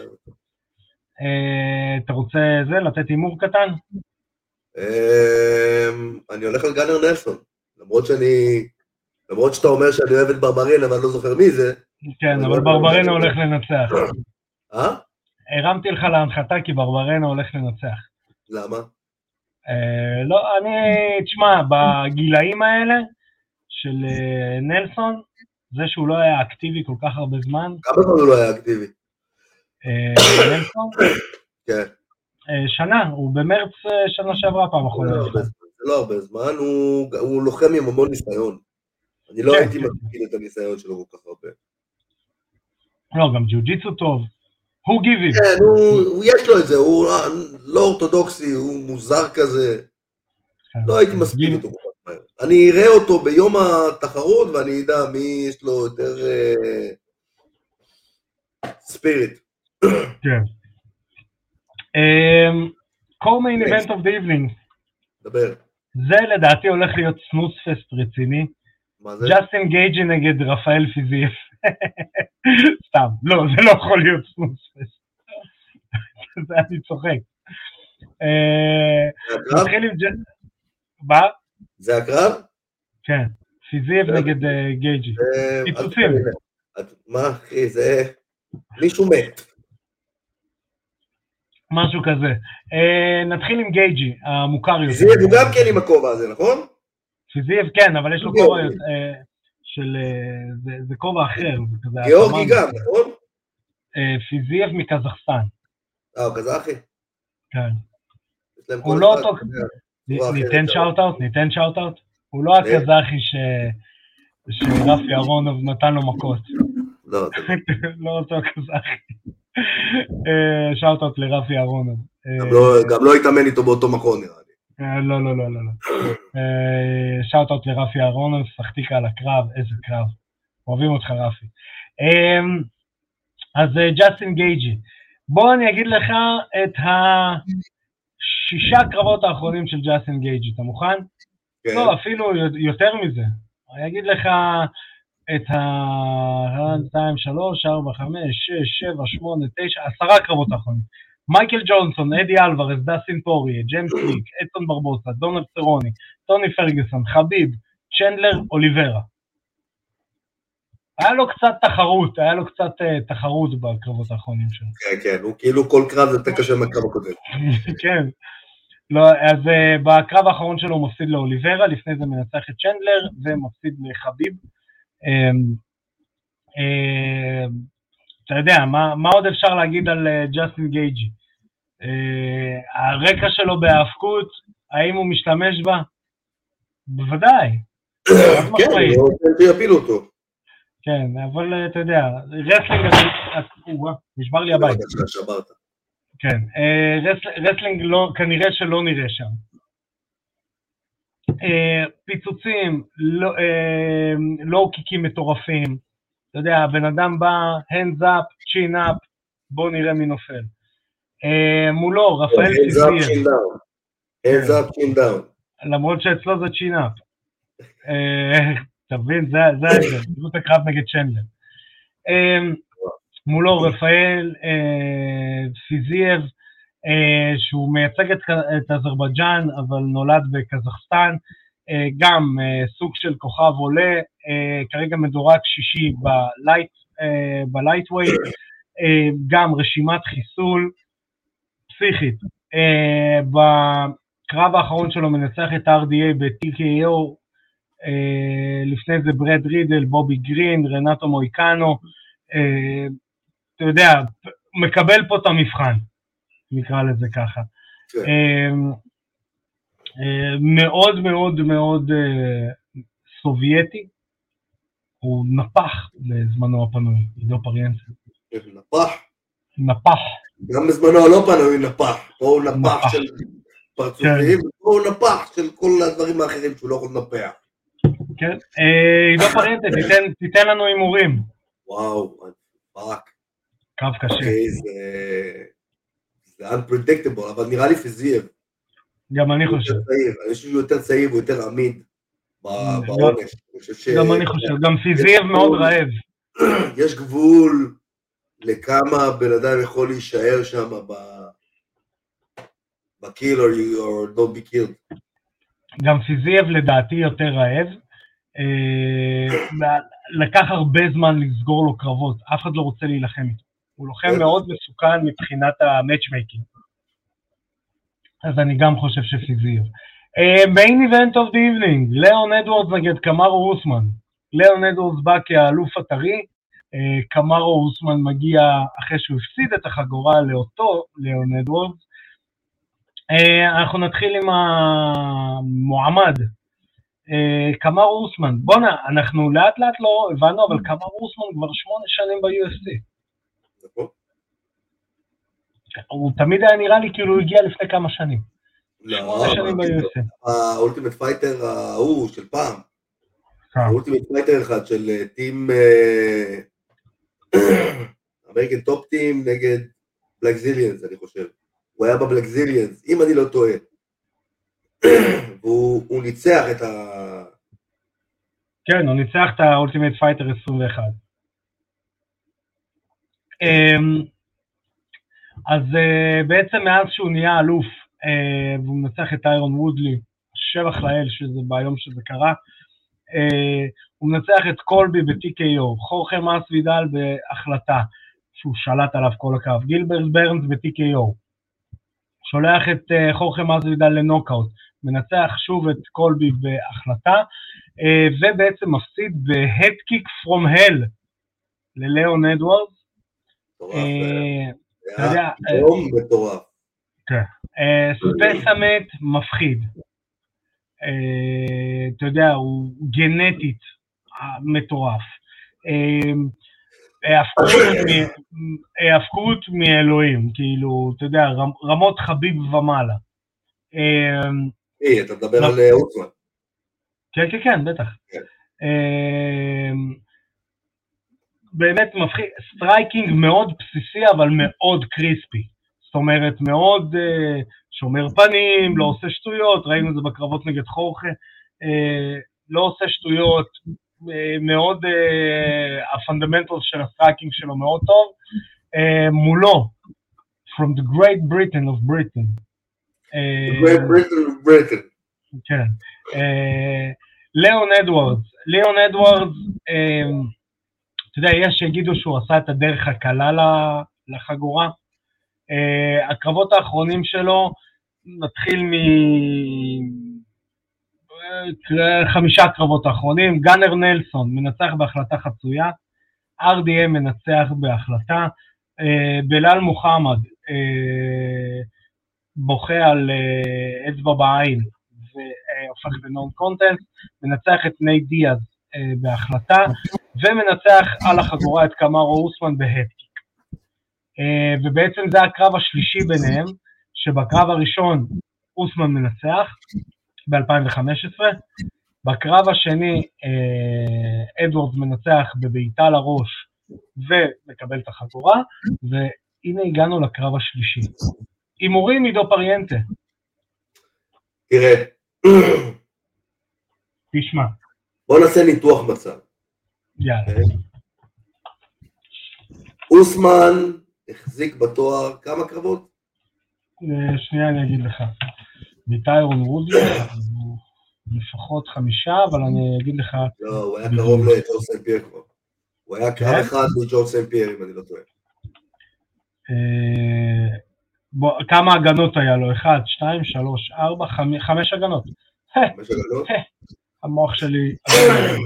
Speaker 1: אה, אתה רוצה זה, לתת הימור קטן?
Speaker 2: אמ, אני הולך על גאנר נלסון. למרות שאני, למרות שאתה אומר שאני אוהב את ברברנה ואני לא זוכר מי זה.
Speaker 1: כן, אבל ברברנה הולך לנצח.
Speaker 2: אה?
Speaker 1: הרמתי לך להנחתה כי ברברנה הולך לנצח.
Speaker 2: למה?
Speaker 1: אה, לא, אני, תשמע, בגילאים האלה של אה, נלסון, זה שהוא לא היה אקטיבי כל כך הרבה זמן,
Speaker 2: כמה זמן הוא לא היה אקטיבי?
Speaker 1: אה, נלסון,
Speaker 2: כן.
Speaker 1: אה, שנה, הוא במרץ אה, שנה שעברה פעם אחרונה.
Speaker 2: לא זמן, זה לא הרבה זמן, הוא- הוא לוחם עם המון ניסיון. אני לא
Speaker 1: כן,
Speaker 2: הייתי
Speaker 1: כן.
Speaker 2: מתחיל את הניסיון שלו כל כך הרבה.
Speaker 1: לא, גם ג'ו-ג'יצו טוב. הוא גיבי.
Speaker 2: כן, הוא- הוא- יש לו את זה, הוא לא אורתודוקסי, הוא מוזר כזה. לא הייתי מספיק אותו כל כך מהר. אני אראה אותו ביום התחרות ואני אדע מי יש לו יותר ספיריט.
Speaker 1: כן.
Speaker 2: כן.
Speaker 1: event of the evening.
Speaker 2: דבר.
Speaker 1: זה לדעתי הולך להיות snoozefest רציני.
Speaker 2: מה זה?
Speaker 1: ג'סטין גייג'י נגד רפאל פיזיף. <laughs> סתם, לא, זה לא יכול להיות snoozefest. <laughs> זה אני צוחק. אה,
Speaker 2: זה הקרב?
Speaker 1: נתחיל עם. מה?
Speaker 2: זה הקרב?
Speaker 1: כן, פיזיף. נגד אה, גייג'י. פיצוצים.
Speaker 2: מה אחי, זה... מישהו מת.
Speaker 1: משהו כזה. אה, נתחיל עם גייג'י, המוכר יותר.
Speaker 2: זה הוא גם כן עם הכובע הזה, נכון?
Speaker 1: פיזיף, כן, אבל יש לו. כובע אה, של... אה, זה- זה כובע אחר.
Speaker 2: גיאורגי. גם, נכון?
Speaker 1: אה, פיזיף מקזחסטן.
Speaker 2: אה, הוא קזחי?
Speaker 1: כן.
Speaker 2: להם
Speaker 1: הוא לא אותו- ניתן
Speaker 2: אחרת,
Speaker 1: shoutout? ניתן shoutout? הוא לא. הקזחי ש... שרפי אהרונוב נתן לו מכות.
Speaker 2: לא, <laughs> אתה
Speaker 1: לא אותו קזחי. אה, shoutout לרפי אהרונוב. אה,
Speaker 2: גם לא- גם לא התאמן איתו באותו מכון נראה לי.
Speaker 1: אה, לא, לא, לא, לא. לא. אה, לרפי אהרונוב, שחקתיקה על הקרב, איזה קרב. אוהבים אותך, רפי. אה, אז אה, ג'סטין גייג'י. בוא אני אגיד לך את שישה קרבות האחרונים של ג'סטין גייג'י, אתה מוכן?
Speaker 2: כן.
Speaker 1: לא, אפילו יותר מזה. אני אגיד לך את ה... 1, 2, 3, 4, 5, 6, 7, 8, 9, עשרה קרבות האחרונים. מייקל ג'ונסון, אדי אלוורס, דסין פורי, ג'יימס ליק, אדסון ברבוסה, דונלד סרוני, טוני פרגוסון, חביב, צ'נדלר, אוליברה. היה לו קצת תחרות, היה לו קצת uh, תחרות בקרבות האחרונים שלו.
Speaker 2: כן, כן, הוא כאילו כל קרב יותר קשה מהקרב הקודם. <laughs>
Speaker 1: כן. לא, אז אה, בקרב האחרון שלו הוא מפסיד לאוליברה, לפני זה מנצח את צ'נדלר ומפסיד לחביב. אמ, אה, אתה יודע, מה, מה עוד אפשר להגיד על ג'סטין אה, גייג'י? אה, הרקע שלו בהאבקות, האם הוא משתמש בה? בוודאי. <coughs>
Speaker 2: כן, הוא רוצה שיפילו אותו.
Speaker 1: כן, אבל אה, אתה יודע, wrestling, נשבר לי הבית. כן, אה, wrestling לא, כנראה שלא נראה שם. אה, פיצוצים, low לא kick ים מטורפים, אתה יודע, הבן אדם בא, hands up, chin up, בואו נראה מי נופל. מולו, רפאל פיזיף.
Speaker 2: hands up, chin down.
Speaker 1: למרות שאצלו זה chin up. אתה מבין? זה ההבדל, בדיוק הקרב נגד צ'נדלר. מולו רפאל אה, פיזייב, אה, שהוא מייצג את אזרבייג'אן, אבל נולד בקזחסטן, אה, גם סוג של כוכב עולה, כרגע מדורג שישי ב lightweight, גם רשימת חיסול פסיכית. בקרב האחרון שלו מנצח את RDA ב-TKO אה, לפני זה ברד רידל, בובי גרין, רנאטו מויקאנו, אה, אתה יודע, מקבל פה את המבחן, נקרא לזה ככה. כן. אה, מאוד מאוד מאוד סובייטי, הוא נפח בזמנו הפנוי, עידו פריאנסה.
Speaker 2: נפח?
Speaker 1: נפח.
Speaker 2: גם בזמנו הלא פנוי נפח, פה הוא נפח של פרצופים, כן. פה הוא נפח של כל הדברים האחרים שהוא לא יכול לנפח.
Speaker 1: כן, אה, עידו פריאנטה, תיתן לנו הימורים.
Speaker 2: וואו, fuck.
Speaker 1: קרב קשה. אוקיי,
Speaker 2: זה unpredictable, אבל נראה לי פיזייב.
Speaker 1: גם אני חושב.
Speaker 2: אני חושב שהוא יותר צעיר והוא יותר עמיד בעונש.
Speaker 1: גם אני חושב, גם פיזייב מאוד רעב. <clears throat>
Speaker 2: יש גבול לכמה בן אדם יכול להישאר שם ב kill or be killed.
Speaker 1: גם פיזייב לדעתי יותר רעב. אה, <clears throat> לקח הרבה זמן לסגור לו קרבות, אף אחד לא רוצה להילחם איתו. הוא לוחם מאוד מסוכן מבחינת ה matchmaking. אז אני גם חושב שפיזייב. main event of the evening, ליאון אדוורדס נגד קמארו אוסמן. ליאון אדוורדס בא כאלוף הטרי, אה, קמארו אוסמן מגיע אחרי שהוא הפסיד את החגורה לאותו ליאון אדוורדס. אה, אנחנו נתחיל עם המועמד אה, קמארו אוסמן, בואנה, אנחנו לאט לאט לא הבנו, אבל קמארו אוסמן כבר שמונה שנים ב-UFC. הוא תמיד היה נראה לי כאילו הוא הגיע לפני כמה שנים.
Speaker 2: לא. ה Ultimate Fighter ההוא של פעם. אה. ה Ultimate Fighter אחד של team American Top Team נגד Blackzilians, אני חושב. הוא היה ב Blackzilians, אם אני לא טועה. <clears throat> והוא ניצח את ה...
Speaker 1: כן, הוא ניצח את ה Ultimate Fighter 21. אז uh, בעצם מאז שהוא נהיה אלוף, uh, והוא מנצח את טיירון וודלי, שבח לאל שזה ביום שזה קרה, uh, הוא מנצח את קולבי ב-TKO, חורחה מאסבידאל בהחלטה, שהוא שלט עליו כל הקרב, גילברט ברנס ב-TKO, שולח את חורחה מאסבידאל לנוקאוט, מנצח שוב את קולבי בהחלטה, אה, ובעצם מפסיד ב headkick from hell לליאון אדוורדס.
Speaker 2: אה, אתה יודע, יום מטורף.
Speaker 1: כן. specimen מפחיד. אתה יודע, הוא גנטית מטורף. האבקות מאלוהים, כאילו, אתה יודע, רמות חביב ומעלה.
Speaker 2: אתה מדבר על אה, אוסמן.
Speaker 1: כן, כן, כן, בטח. באמת מפחיד, striking מאוד בסיסי אבל מאוד crispy. זאת אומרת, מאוד uh, שומר פנים, לא עושה שטויות, ראינו את זה בקרבות נגד חורחה, uh, לא עושה שטויות, uh, מאוד, uh, ה fundamentals של ה striking שלו מאוד טוב. Uh, מולו, From the Great Britain of Britain.
Speaker 2: The Great Britain of Britain.
Speaker 1: כן. ליאון אדוורדס, ליאון אדוורדס, יודע, יש שיגידו שהוא עשה את הדרך הקלה לחגורה. Uh, הקרבות האחרונים שלו, נתחיל מחמישה uh, קרבות האחרונים, גאנר נלסון מנצח בהחלטה חצויה, RDM מנצח בהחלטה, uh, בלאל מוחמד uh, בוכה על אצבע בעין והופך לנון קונטנט, מנצח את ניי דיאז בהחלטה, ומנצח על החגורה את קמארו אוסמן ב headkick. Uh, ובעצם זה הקרב השלישי ביניהם, שבקרב הראשון אוסמן מנצח ב-2015, בקרב השני uh, אדוורדס מנצח בבעיטה לראש ומקבל את החגורה, והנה הגענו לקרב השלישי. הימורים עידו פריאנטה.
Speaker 2: תראה,
Speaker 1: תשמע.
Speaker 2: בוא נעשה ניתוח מצב.
Speaker 1: יאללה.
Speaker 2: אוסמן החזיק בתואר כמה קרבות?
Speaker 1: אה, שנייה אני אגיד לך. מטיירון רודי, לפחות חמישה, אבל אני אגיד לך...
Speaker 2: לא, הוא היה קרוב לג'ו סן פייר כבר. הוא היה קרב
Speaker 1: כן?
Speaker 2: אחד מג'ו סן פייר, אם אני לא טועה.
Speaker 1: אה, כמה הגנות היה לו? אחד, שתיים, שלוש, ארבע, חמ- חמש הגנות.
Speaker 2: חמש הגנות?
Speaker 1: המוח שלי...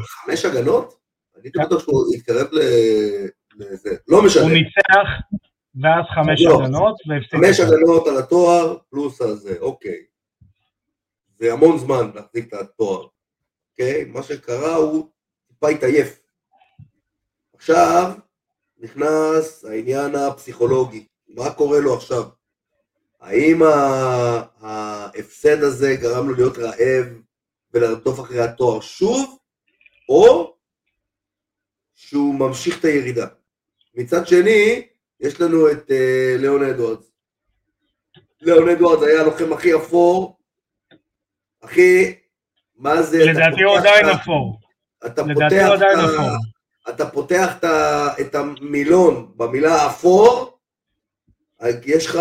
Speaker 2: חמש הגנות? אני הייתי בטוח שהוא התקרב לזה. לא
Speaker 1: הוא
Speaker 2: משנה.
Speaker 1: ניצח, ואז חמש
Speaker 2: לא.
Speaker 1: הגנות, והפסיק.
Speaker 2: חמש. הגנות על התואר, פלוס הזה, אוקיי. זה המון זמן להחזיק את התואר, אוקיי? מה שקרה הוא טיפה התעייף. עכשיו נכנס העניין הפסיכולוגי, מה קורה לו עכשיו? האם ההפסד הזה גרם לו להיות רעב ולרדוף אחרי התואר שוב, או שהוא ממשיך את הירידה? מצד שני, יש לנו את uh, ליאון אדוארדס. ליאון אדוארדס היה הלוחם הכי אפור, הכי, מה זה? אתה
Speaker 1: לדעתי הוא עדיין אפור.
Speaker 2: אתה פותח
Speaker 1: הוא
Speaker 2: את
Speaker 1: עדיין
Speaker 2: ה-
Speaker 1: אפור.
Speaker 2: אתה פותח את ה- את המילון במילה אפור, יש לך,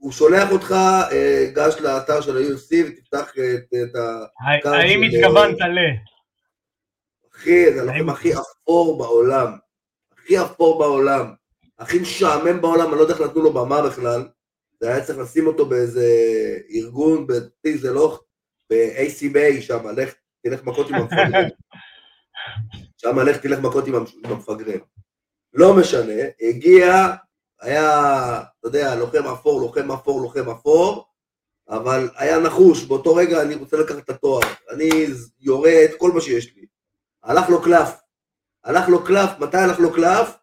Speaker 2: הוא שולח אותך, אה, גש לאתר של ה-UFC ותפתח את, את ה...
Speaker 1: האם התכוונת ל...
Speaker 2: אחי, זה הלוחם הכי אפור בעולם. הכי אפור בעולם. הכי משעמם בעולם, אני לא יודע איך נתנו לו במה בכלל. זה היה צריך לשים אותו באיזה ארגון, בטיז לא, ב-ACBA שם, לך, תלך מכות עם המפגרים. <laughs> שם לך תלך מכות עם המפגרים. לא משנה, הגיע, היה, אתה יודע, לוחם אפור, לוחם אפור, לוחם אפור, אבל היה נחוש, באותו רגע אני רוצה לקחת את התואר, אני יורה את כל מה שיש לי. הלך לו קלף. הלך לו קלף, מתי הלך לו קלף?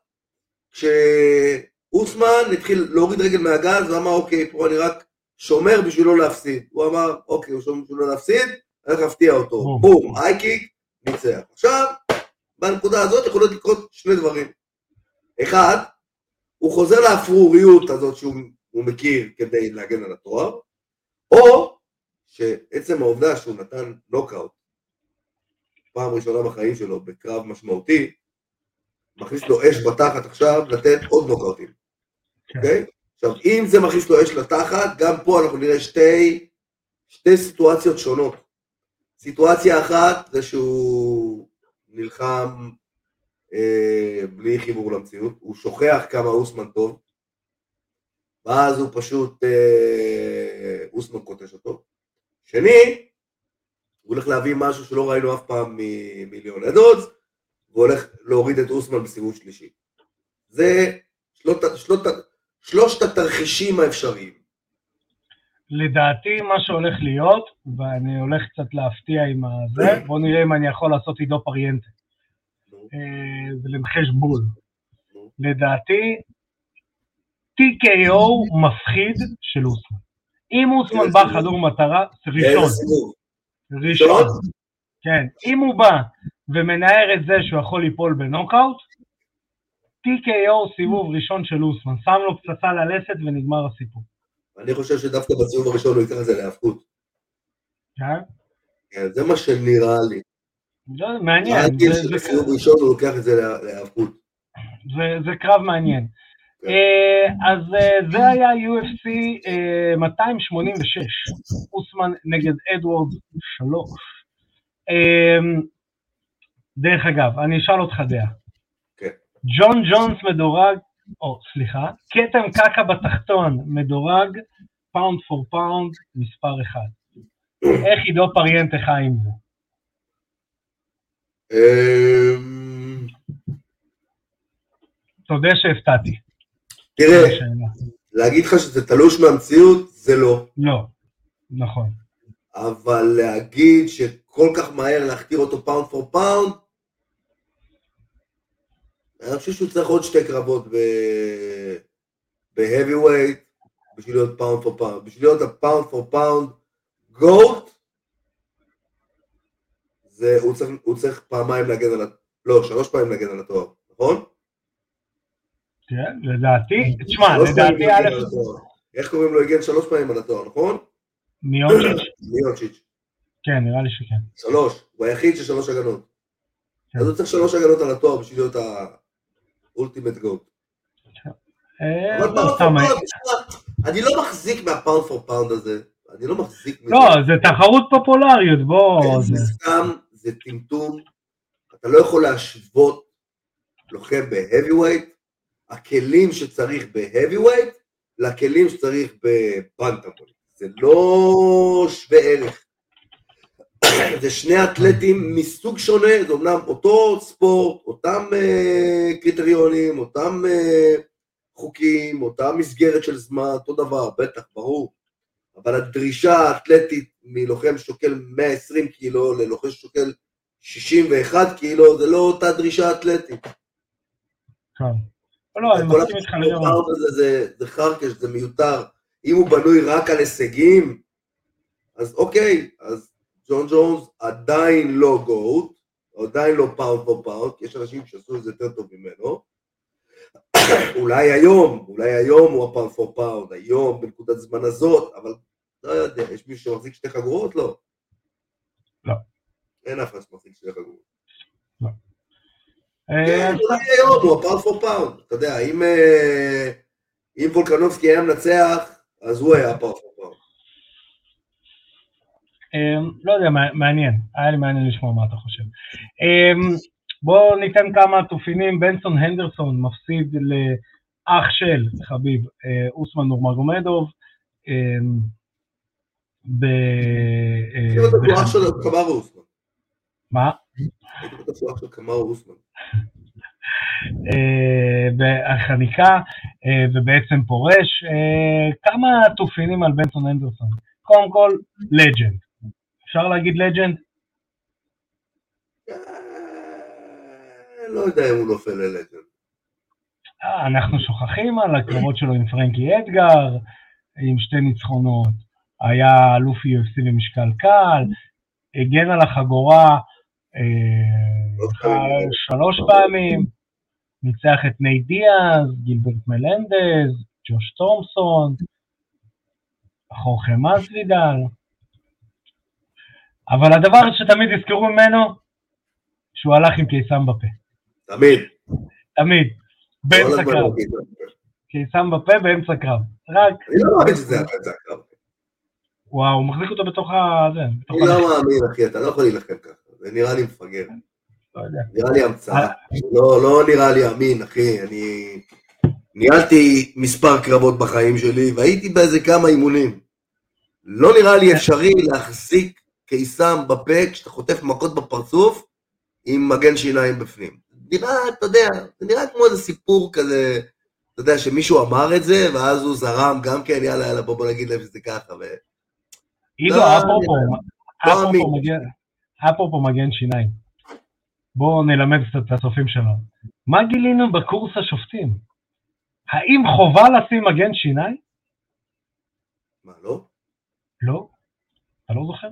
Speaker 2: כשאוסמן התחיל להוריד רגל מהגז ואמר, אוקיי, פה אני רק שומר בשביל לא להפסיד. הוא אמר, אוקיי, הוא שומר בשביל לא להפסיד, אני הולך להפתיע אותו.
Speaker 1: בום.
Speaker 2: בום, הייקיק, ניצח. עכשיו, בנקודה הזאת יכולות לקרות שני דברים. אחד, הוא חוזר לאפרוריות הזאת שהוא הוא מכיר כדי להגן על התואר, או שעצם העובדה שהוא נתן נוקאוט פעם ראשונה בחיים שלו בקרב משמעותי, מכניס לו אש בתחת עכשיו לתת עוד נוקאוטים,
Speaker 1: כן.
Speaker 2: אוקיי? עכשיו, אם זה מכניס לו אש לתחת, גם פה אנחנו נראה שתי, שתי סיטואציות שונות. סיטואציה אחת זה שהוא נלחם אה, בלי חיבור למציאות, הוא שוכח כמה אוסמן טוב, ואז הוא פשוט, אה, אוסמן קוטש אותו. שני, הוא הולך להביא משהו שלא ראינו אף פעם ממיליון אדודס, והוא הולך להוריד את אוסמן בסיבוב שלישי. זה שלושת, שלושת, שלושת התרחישים האפשריים.
Speaker 1: לדעתי מה שהולך להיות, ואני הולך קצת להפתיע עם הזה, <clears throat> בוא נראה אם אני יכול לעשות עידו פריאנטה.
Speaker 2: נו,
Speaker 1: אה, ולנחש בול. לדעתי, TKO מפחיד של אוסמן. אם אוסמן בא? חדור מטרה? ראשון, ראשון? כן. אם הוא בא ומנער את זה שהוא יכול ליפול בנוקאוט, TKO סיבוב ראשון של אוסמן, שם לו פצצה ללסת ונגמר הסיפור.
Speaker 2: אני חושב שדווקא בסיבוב הראשון הוא ייקח את זה להיאבקות.
Speaker 1: כן?
Speaker 2: כן, זה מה שנראה לי.
Speaker 1: זה מעניין,
Speaker 2: מעניין שבסיבוב ראשון הוא לוקח את זה לה- להיאבקות.
Speaker 1: זה- זה קרב מעניין.
Speaker 2: כן.
Speaker 1: אה, אז אה, זה היה UFC אה, 286, אוסמן נגד אדוארד 3. אה, דרך אגב, אני אשאל אותך דעה.
Speaker 2: כן.
Speaker 1: ג'ון ג'ונס מדורג, או סליחה, כתם קקע בתחתון מדורג pound for pound מספר 1. <clears throat> איך עידו פריאנטה חי עם זה?
Speaker 2: אמ,
Speaker 1: תודה שהפתעתי.
Speaker 2: תראה,
Speaker 1: השאלה.
Speaker 2: להגיד לך שזה תלוש מהמציאות, זה לא.
Speaker 1: לא, נכון.
Speaker 2: אבל להגיד שכל כך מהר להכתיר אותו pound for pound, אני חושב שהוא צריך עוד שתי קרבות ב-heavyweight בשביל להיות pound for pound. בשביל להיות ה pound for pound GOAT, זה, הוא, צריך, הוא צריך פעמיים להגן על, ה- לא, שלוש פעמים להגן על התואר, נכון?
Speaker 1: כן, לדעתי, תשמע, לדעתי א',
Speaker 2: התואר. איך קוראים לו? הגן שלוש פעמים על התואר, נכון?
Speaker 1: מיוצ'יץ',
Speaker 2: מיוצ'יץ'.
Speaker 1: כן, נראה לי שכן.
Speaker 2: שלוש, הוא היחיד של שלוש הגנות.
Speaker 1: כן.
Speaker 2: אז הוא צריך שלוש הגנות על התואר בשביל להיות ה ultimate
Speaker 1: GOAT.
Speaker 2: אה,
Speaker 1: לא, אה,
Speaker 2: תשמע, אני לא מחזיק מה pound for pound הזה, אני לא מחזיק מזה.
Speaker 1: לא, זה תחרות פופולריות, בוא,
Speaker 2: זה
Speaker 1: זה-
Speaker 2: סתם, זה טמטום, אתה לא יכול להשוות לוחם ב-heavyweight, הכלים שצריך ב-heavyweight, לכלים שצריך בבנטמול. זה לא שווה ערך. <clears throat> זה שני אתלטים מסוג שונה, זה אומנם אותו ספורט, אותם אה, קריטריונים, אותם אה, חוקים, אותה מסגרת של זמן, אותו דבר, בטח, ברור. אבל הדרישה האתלטית מלוחם ששוקל 120 קילו ללוחם ששוקל 61 קילו, זה לא אותה דרישה אתלטית.
Speaker 1: כן. לא, אני
Speaker 2: כן
Speaker 1: מסכים איתך לגמרי.
Speaker 2: זה, זה חרקש, זה מיותר. אם הוא בנוי רק על הישגים, אז אוקיי, אז ג'ון ג'ונס עדיין לא GOAT, עדיין לא pound for pound, כי יש אנשים שעשו את זה יותר טוב ממנו. אולי היום, אולי היום הוא ה pound for pound, היום, בנקודת זמן הזאת, אבל לא יודע, יש מישהו שמחזיק שתי חגורות? לא.
Speaker 1: לא.
Speaker 2: אין אף אחד שמחזיק שתי חגורות.
Speaker 1: אה,
Speaker 2: כן, אולי היום הוא ה pound for pound. אתה יודע, אם, אה, אם וולקנובסקי היה מנצח, אז הוא היה הפאונד פור פאונד.
Speaker 1: אה, לא יודע, מע- מעניין, היה לי מעניין לשמוע מה אתה חושב. בואו ניתן כמה תופינים, בנסון הנדרסון מפסיד לאח של חביב, אה, אוסמן נורמגומדוב. אה, ב... אה. מה? בחניקה, ובעצם פורש. כמה תופינים על בנסון הנדרסון. קודם כל, לג'נד. אפשר להגיד לג'נד?
Speaker 2: אה, לא יודע אם הוא נופל ללג'נד.
Speaker 1: אה, אנחנו שוכחים על הקרבות שלו עם פרנקי אדגר, עם שתי ניצחונות. היה אלוף UFC במשקל קל, הגן על החגורה אה,
Speaker 2: שלוש פעמים.
Speaker 1: שלוש פעמים, ניצח את נייט דיאז, גילברט מלנדז, ג'וש תומפסון, חורחה מסווידל. אבל הדבר שתמיד יזכרו ממנו, שהוא הלך עם קיסם בפה.
Speaker 2: תמיד.
Speaker 1: תמיד. באמצע קרב.
Speaker 2: הוא קיבל.
Speaker 1: קיסם בפה באמצע קרב. רק,
Speaker 2: אני לא מאמין שזה היה באמצע הקרב.
Speaker 1: וואו, הוא מחזיק אותו בתוך ה...
Speaker 2: אני. לא מאמין, אחי, אתה לא יכול להילחם ככה. זה נראה לי מפגר.
Speaker 1: לא.
Speaker 2: נראה לי המצאה.
Speaker 1: אה.
Speaker 2: לא, לא נראה לי אמין, אחי. אני ניהלתי מספר קרבות בחיים שלי, והייתי באיזה כמה אימונים. לא נראה לי אפשרי להחזיק קיסם בפה כשאתה חוטף מכות בפרצוף עם מגן שיניים בפנים. נראה, אתה יודע, זה נראה כמו איזה סיפור כזה, אתה יודע, שמישהו אמר את זה, ואז הוא זרם גם כן, יאללה, יאללה, בוא בוא נגיד להם שזה ככה. ו...
Speaker 1: עידו,
Speaker 2: לא,
Speaker 1: אפרופו,
Speaker 2: לא.
Speaker 1: מגן- אפרופו מגן שיניים. בואו נלמד קצת את הצופים שלנו. מה גילינו בקורס השופטים? האם חובה לשים מגן שיניים?
Speaker 2: מה, לא?
Speaker 1: לא. אתה לא זוכר?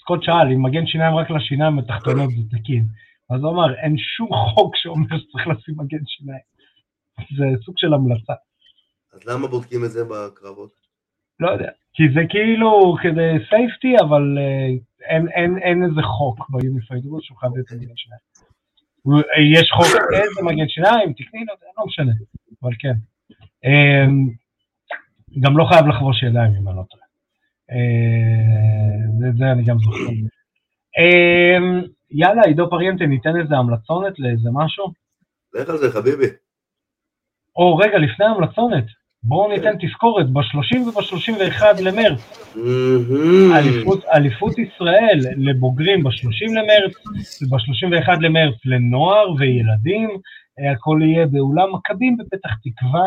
Speaker 1: סקוט שאל, אם מגן שיניים רק לשיניים התחתונות זה תקין. אז הוא אמר, אין שום חוק שאומר שצריך לשים מגן שיניים. זה סוג של המלצה.
Speaker 2: אז למה בודקים את זה בקרבות?
Speaker 1: לא יודע, כי זה כאילו כדי safety, אבל אה, אין, אין, אין איזה חוק ב unified rule שהוא חייב להיות מגן שיניים. יש חוק איזה מגן שיניים, תקני לו, זה לא משנה, אבל כן. אמ, גם לא חייב לחבוש ידיים אם אני לא טועה. אה, זה אני גם זוכר. יאללה, עידו פריאנטה, ניתן איזה המלצונת לאיזה משהו?
Speaker 2: לך על זה, חביבי.
Speaker 1: או רגע, לפני ההמלצונת, בואו ניתן תזכורת, ב-30 וב-31 למרץ. אליפות, אליפות ישראל לבוגרים ב-30 למרץ, וב-31 למרץ לנוער וילדים, אה, הכל יהיה באולם מכבים בפתח תקווה,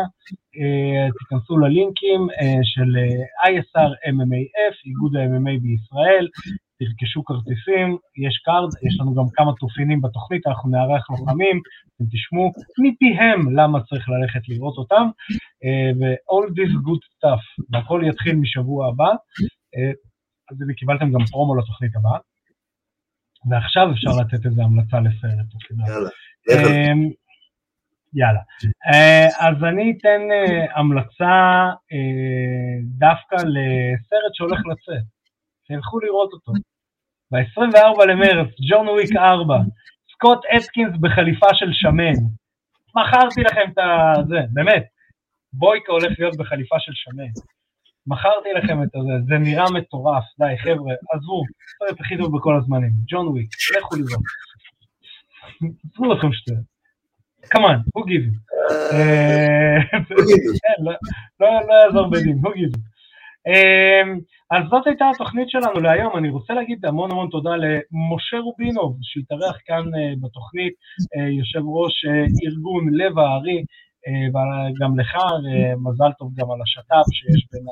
Speaker 1: אה, תיכנסו ללינקים אה, של ISR MMAF, איגוד ה-MMA בישראל, תרכשו כרטיסים, יש card, יש לנו גם כמה תופינים בתוכנית, אנחנו נארח לוחמים, אתם תשמעו מפיהם למה צריך ללכת לראות אותם, אה, ו-all this good stuff, והכל יתחיל משבוע הבא, אה, אז הנה קיבלתם גם פרומו לתוכנית הבאה, ועכשיו אפשר לתת איזו המלצה לסרט.
Speaker 2: יאללה.
Speaker 1: אמ, יאללה. אה, אז אני אתן אה, המלצה אה, דווקא לסרט שהולך לצאת. תלכו לראות אותו. ב-24 למרץ, ג'ון וויק 4, סקוט אטקינס בחליפה של שמן. מכרתי לכם את ה... זה, באמת. בויקה הולך להיות בחליפה של שמן. מכרתי לכם את זה, זה נראה מטורף. די, חבר'ה, עזבו, סרט הכי טוב בכל הזמנים. ג'ון וויק, לכו לראות. עזבו לכם שטויות. כמובן. אה, כן, <laughs> לא- יעזור בדין, you. אמ, אז זאת הייתה התוכנית שלנו להיום, אני רוצה להגיד המון המון תודה למשה רובינוב שהתארח כאן אה, בתוכנית, אה, יושב ראש אה, ארגון לב הארי, וגם לך, מזל טוב גם על השת"פ שיש בין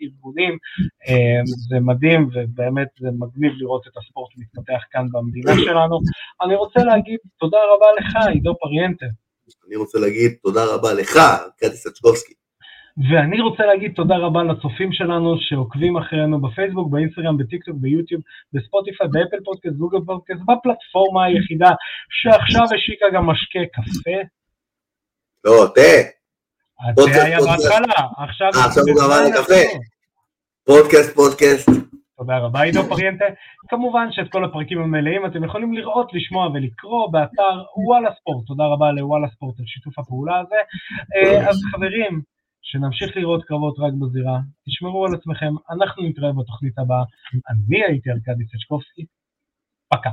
Speaker 1: הארגונים, זה מדהים ובאמת זה מגניב לראות את הספורט מתפתח כאן במדינה שלנו. אני רוצה להגיד תודה רבה לך, עידו פריאנטה.
Speaker 2: אני רוצה להגיד תודה רבה לך, קטי סצ'קובסקי.
Speaker 1: ואני רוצה להגיד תודה רבה לצופים שלנו שעוקבים אחרינו בפייסבוק, באינסטגרם, בטיקטוק, ביוטיוב, בספוטיפיי, באפל פודקאסט, גוגל פודקאסט, בפלטפורמה היחידה שעכשיו השיקה גם משקה קפה.
Speaker 2: לא, תה,
Speaker 1: זה היה. בהתחלה, עכשיו...
Speaker 2: אה, עכשיו הוא גם אמר לי
Speaker 1: בזמן
Speaker 2: קפה.
Speaker 1: האחרון.
Speaker 2: פודקאסט, פודקאסט.
Speaker 1: תודה רבה עידו פריאנטה. כמובן שאת כל הפרקים המלאים אתם יכולים לראות, לשמוע ולקרוא באתר וואלה ספורט. תודה רבה לוואלה ספורט על שיתוף הפעולה הזה. אה, אז חברים, שנמשיך לראות קרבות רק בזירה, תשמרו על עצמכם, אנחנו נתראה בתוכנית הבאה. אני הייתי ארכדי סצ'קובסקי, פקה.